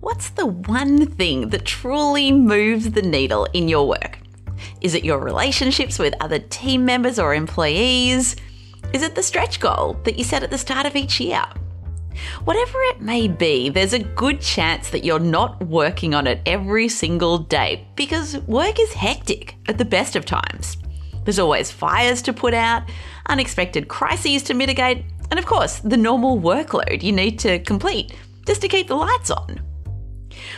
What's the one thing that truly moves the needle in your work? Is it your relationships with other team members or employees? Is it the stretch goal that you set at the start of each year? Whatever it may be, there's a good chance that you're not working on it every single day because work is hectic at the best of times. There's always fires to put out, unexpected crises to mitigate, and of course, the normal workload you need to complete just to keep the lights on.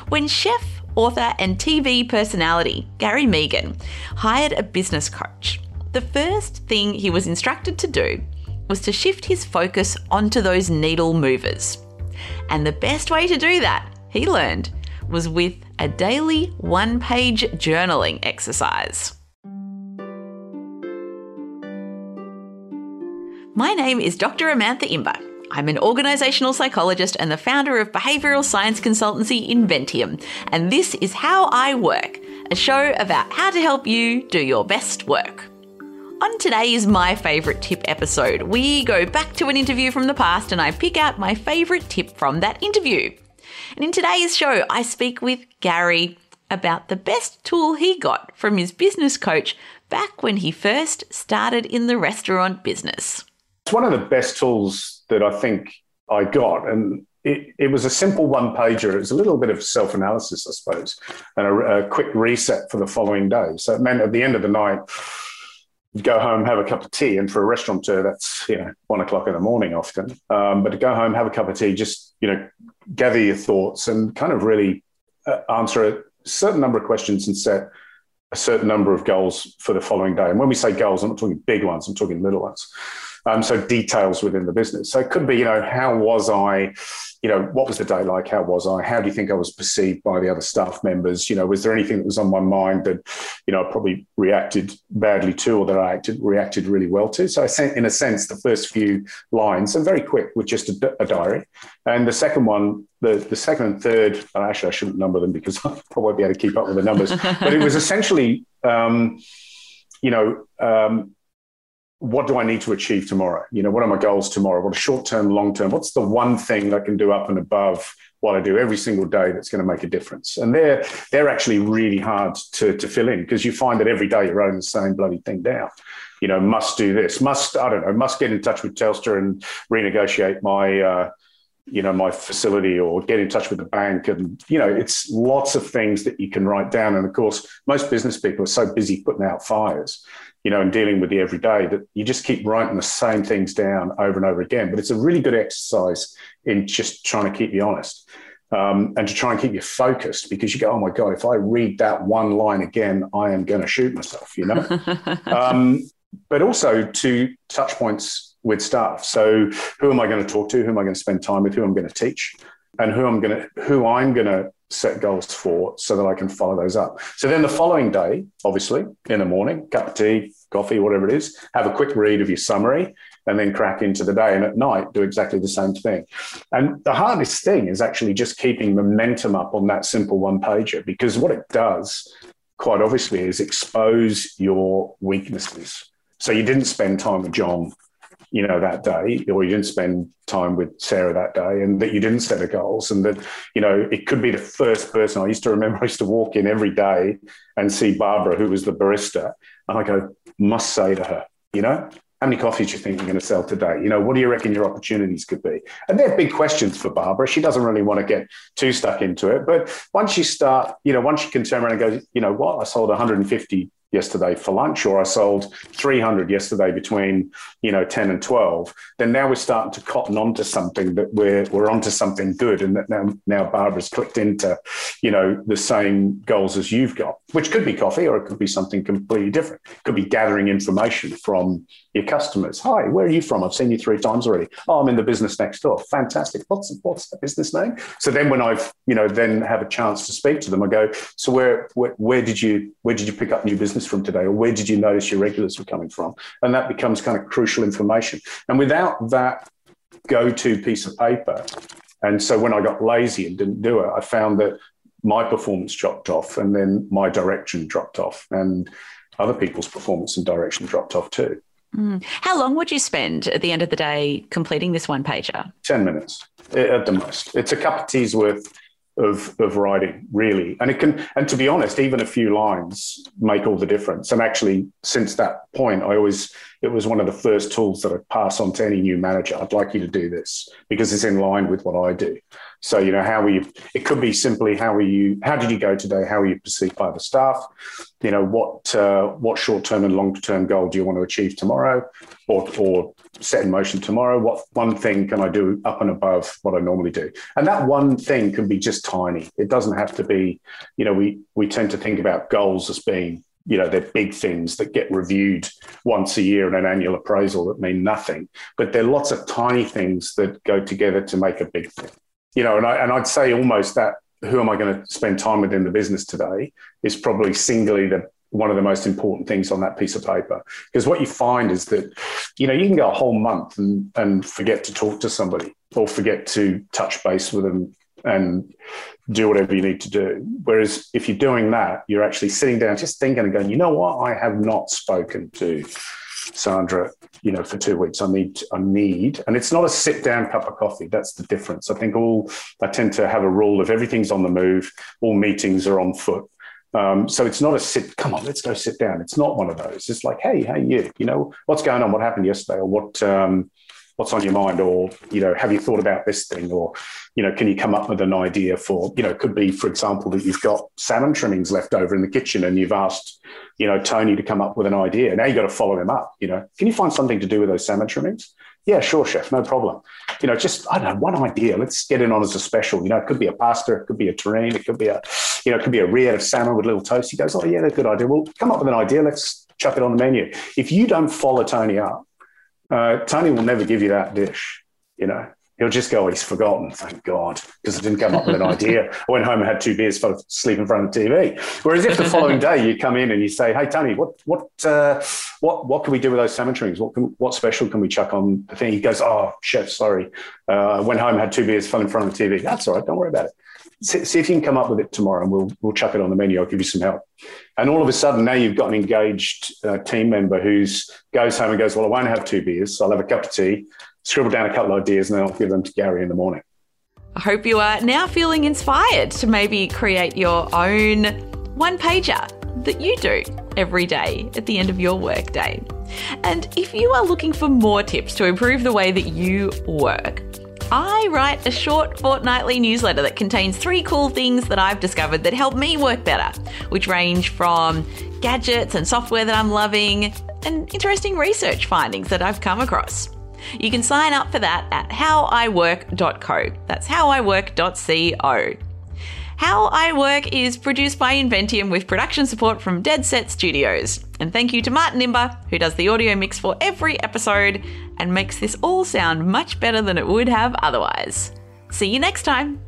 When chef, author, and TV personality Gary Mehigan hired a business coach, the first thing he was instructed to do was to shift his focus onto those needle movers. And the best way to do that, he learned, was with a daily one page journaling exercise. My name is Dr. Amantha Imber. I'm an organisational psychologist and the founder of behavioural science consultancy Inventium, and this is How I Work, a show about how to help you do your best work. On today's My Favourite Tip episode, we go back to an interview from the past and I pick out my favourite tip from that interview. And in today's show, I speak with Gary about the best tool he got from his business coach back when he first started in the restaurant business. It's one of the best tools that I think I got. And it, it was a simple one pager. It was a little bit of self analysis, I suppose, and a, a quick reset for the following day. So it meant at the end of the night, go home, have a cup of tea. And for a restaurateur, that's, you know, one o'clock in the morning often. Um, but to go home, have a cup of tea, just, you know, gather your thoughts and kind of really uh, answer a certain number of questions and set a certain number of goals for the following day. And when we say goals, I'm not talking big ones, I'm talking little ones. Um, so details within the business. So it could be, you know, how was I, you know, what was the day like? How was I? How do you think I was perceived by the other staff members? You know, was there anything that was on my mind that, you know, I probably reacted badly to or that I acted, reacted really well to? So I sent, in a sense, the first few lines and very quick with just a, a diary. And the second one, the, the second and third, actually, I shouldn't number them because I probably won't be able to keep up with the numbers. but it was essentially, um, you know, um, what do I need to achieve tomorrow? You know, what are my goals tomorrow? What are short term, long term? What's the one thing I can do up and above what I do every single day that's going to make a difference? And they're they're actually really hard to, to fill in because you find that every day you're writing the same bloody thing down. You know, must do this, must I don't know, must get in touch with Telstra and renegotiate my uh, you know my facility or get in touch with the bank. And you know it's lots of things that you can write down. And of course most business people are so busy putting out fires you know and dealing with the everyday that you just keep writing the same things down over and over again. But it's a really good exercise in just trying to keep you honest um, and to try and keep you focused because you go, oh my God, if I read that one line again, I am going to shoot myself, you know? um, but also to touch points with staff. So who am I going to talk to? Who am I going to spend time with? Who I'm going to teach? And who I'm going to who I'm going to set goals for so that I can follow those up. So then the following day, obviously, in the morning, cup of tea, coffee, whatever it is, have a quick read of your summary and then crack into the day. And at night, do exactly the same thing. And the hardest thing is actually just keeping momentum up on that simple one pager because what it does, quite obviously, is expose your weaknesses. So you didn't spend time with John you know, that day, or you didn't spend time with Sarah that day, and that you didn't set a goals, and that, you know, it could be the first person. I used to remember I used to walk in every day and see Barbara, who was the barista, and I go, must say to her, you know, how many coffees do you think you're going to sell today? You know, what do you reckon your opportunities could be? And they're big questions for Barbara. She doesn't really want to get too stuck into it. But once you start, you know, once you can turn around and go, you know what, I sold 150 yesterday for lunch or I sold 300 yesterday between you know 10 and 12 then now we're starting to cotton onto something that we're we're onto something good and that now now Barbara's clicked into you know the same goals as you've got which could be coffee or it could be something completely different. It could be gathering information from your customers. Hi where are you from? I've seen you three times already. Oh I'm in the business next door. Fantastic. What's what's the business name? So then when I've you know then have a chance to speak to them I go so where where, where did you where did you pick up new business business from today, or where did you notice your regulars were coming from? And that becomes kind of crucial information. And without that go to piece of paper, and so when I got lazy and didn't do it, I found that my performance dropped off and then my direction dropped off, and other people's performance and direction dropped off too. Mm. How long would you spend at the end of the day completing this one pager? 10 minutes at the most. It's a cup of tea's worth of of writing really. And it can and to be honest even a few lines make all the difference. And actually since that point i always it was one of the first tools that i pass on to any new manager i'd like you to do this because it's in line with what i do so you know how are you it could be simply how are you how did you go today how are you perceived by the staff you know what uh, what short term and long term goal do you want to achieve tomorrow or or set in motion tomorrow? What one thing can I do up and above what I normally do? And that one thing can be just tiny. It doesn't have to be, you know, we we tend to think about goals as being, you know, they're big things that get reviewed once a year in an annual appraisal that mean nothing. But there are lots of tiny things that go together to make a big thing. You know, and I and I'd say almost that who am I going to spend time with in the business today is probably singly the one of the most important things on that piece of paper. Because what you find is that, you know, you can go a whole month and, and forget to talk to somebody or forget to touch base with them and do whatever you need to do. Whereas if you're doing that, you're actually sitting down, just thinking and going, you know what, I have not spoken to Sandra, you know, for two weeks. I need, I need, and it's not a sit down cup of coffee. That's the difference. I think all, I tend to have a rule of everything's on the move, all meetings are on foot. Um, so it's not a sit, come on, let's go sit down. It's not one of those. It's like, hey, hey, you, you know, what's going on? What happened yesterday? Or what, um, what's on your mind? Or, you know, have you thought about this thing? Or, you know, can you come up with an idea for, you know, could be, for example, that you've got salmon trimmings left over in the kitchen and you've asked, you know, Tony to come up with an idea. Now you've got to follow him up, you know, can you find something to do with those salmon trimmings? Yeah, sure, chef, no problem. You know, just I don't know, one idea. Let's get in on as a special. You know, it could be a pasta, it could be a terrine, it could be a, you know, it could be a rillette of salmon with a little toast. He goes, oh yeah, that's a good idea. Well, come up with an idea. Let's chuck it on the menu. If you don't follow Tony up, uh, Tony will never give you that dish. You know, he'll just go, he's forgotten, thank God, because I didn't come up with an idea. I went home and had two beers, fell asleep in front of the TV. Whereas if the following day you come in and you say, hey, Tony, what, what, uh, what, what can we do with those salmon trimmings? What, can, what special can we chuck on the thing? He goes, oh, chef, sorry. Uh, went home, had two beers, fell in front of the TV. That's all right, don't worry about it. See, see, if you can come up with it tomorrow and we'll, we'll chuck it on the menu. I'll give you some help. And all of a sudden now you've got an engaged uh, team member who's goes home and goes, well, I won't have two beers. I'll have a cup of tea scribble down a couple of ideas and then I'll give them to Gary in the morning. I hope you are now feeling inspired to maybe create your own one pager that you do every day at the end of your workday. And if you are looking for more tips to improve the way that you work, I write a short fortnightly newsletter that contains three cool things that I've discovered that help me work better, which range from gadgets and software that I'm loving and interesting research findings that I've come across. You can sign up for that at howiwork.co. That's howiwork.co. How I Work is produced by Inventium with production support from Dead Set Studios. And thank you to Martin Imber, who does the audio mix for every episode and makes this all sound much better than it would have otherwise. See you next time.